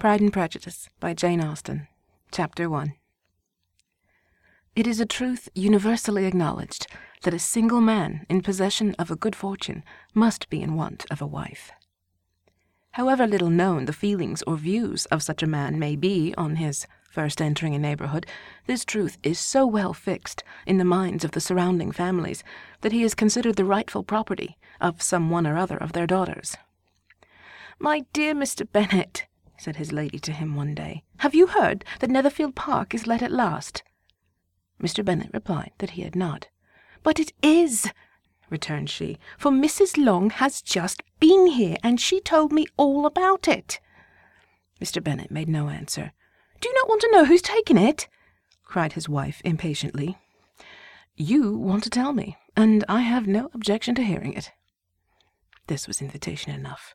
Pride and Prejudice by Jane Austen, Chapter 1. It is a truth universally acknowledged that a single man in possession of a good fortune must be in want of a wife. However little known the feelings or views of such a man may be on his first entering a neighbourhood, this truth is so well fixed in the minds of the surrounding families that he is considered the rightful property of some one or other of their daughters. My dear Mr. Bennet, said his lady to him one day. Have you heard that Netherfield Park is let at last? Mr. Bennet replied that he had not. But it is, returned she, for Mrs. Long has just been here, and she told me all about it. Mr. Bennet made no answer. Do you not want to know who's taken it? cried his wife impatiently. You want to tell me, and I have no objection to hearing it. This was invitation enough.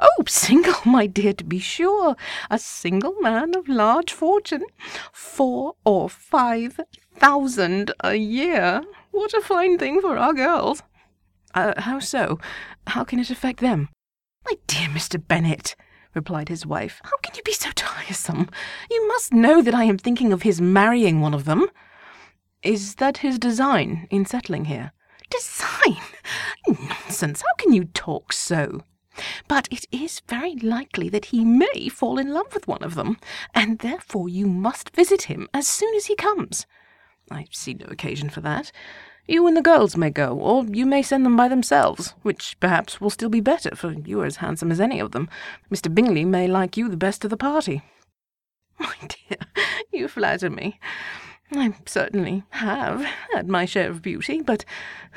Oh, single, my dear, to be sure. A single man of large fortune. Four or five thousand a year. What a fine thing for our girls. Uh, how so? How can it affect them? My dear Mr. Bennet, replied his wife, how can you be so tiresome? You must know that I am thinking of his marrying one of them. Is that his design in settling here? Design? Nonsense! How can you talk so? But it is very likely that he may fall in love with one of them, and therefore you must visit him as soon as he comes. I see no occasion for that. You and the girls may go, or you may send them by themselves, which perhaps will still be better, for you are as handsome as any of them. Mr. Bingley may like you the best of the party. My dear, you flatter me. I certainly have had my share of beauty, but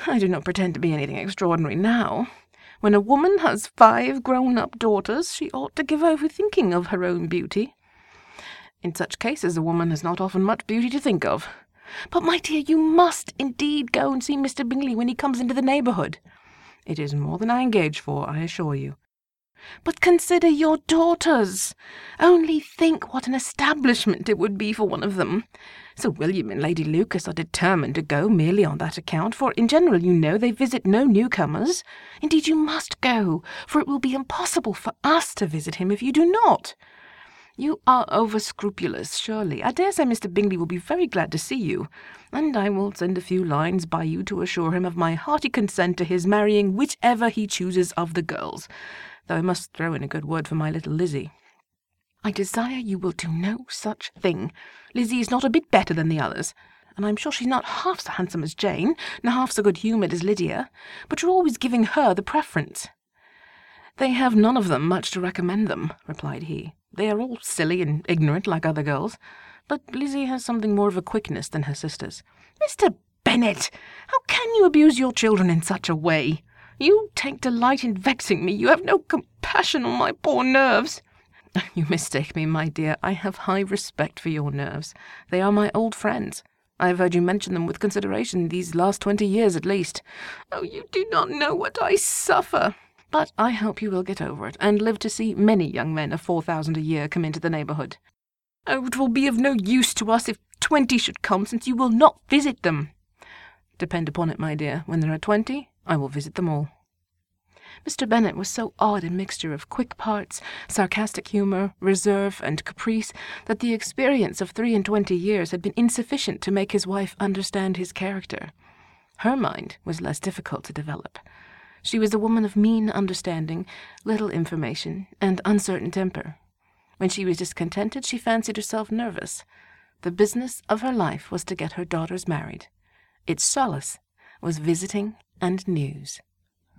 I do not pretend to be anything extraordinary now. When a woman has five grown up daughters, she ought to give over thinking of her own beauty. In such cases, a woman has not often much beauty to think of. But, my dear, you must indeed go and see Mr. Bingley when he comes into the neighbourhood. It is more than I engage for, I assure you. But consider your daughters. Only think what an establishment it would be for one of them. Sir William and Lady Lucas are determined to go merely on that account, for in general, you know, they visit no newcomers. Indeed, you must go, for it will be impossible for us to visit him if you do not. You are over scrupulous, surely. I dare say Mr. Bingley will be very glad to see you, and I will send a few lines by you to assure him of my hearty consent to his marrying whichever he chooses of the girls though I must throw in a good word for my little Lizzy. I desire you will do no such thing. Lizzy is not a bit better than the others, and I'm sure she's not half so handsome as Jane, nor half so good humoured as Lydia, but you're always giving her the preference. They have none of them much to recommend them, replied he. They are all silly and ignorant like other girls, but Lizzy has something more of a quickness than her sisters. Mr. Bennet, how can you abuse your children in such a way? You take delight in vexing me. You have no compassion on my poor nerves. You mistake me, my dear. I have high respect for your nerves. They are my old friends. I have heard you mention them with consideration these last twenty years at least. Oh, you do not know what I suffer. But I hope you will get over it, and live to see many young men of four thousand a year come into the neighbourhood. Oh, it will be of no use to us if twenty should come, since you will not visit them. Depend upon it, my dear, when there are twenty, I will visit them all. Mr. Bennet was so odd a mixture of quick parts, sarcastic humour, reserve, and caprice that the experience of three and twenty years had been insufficient to make his wife understand his character. Her mind was less difficult to develop. She was a woman of mean understanding, little information, and uncertain temper. When she was discontented, she fancied herself nervous. The business of her life was to get her daughters married. Its solace was visiting and news.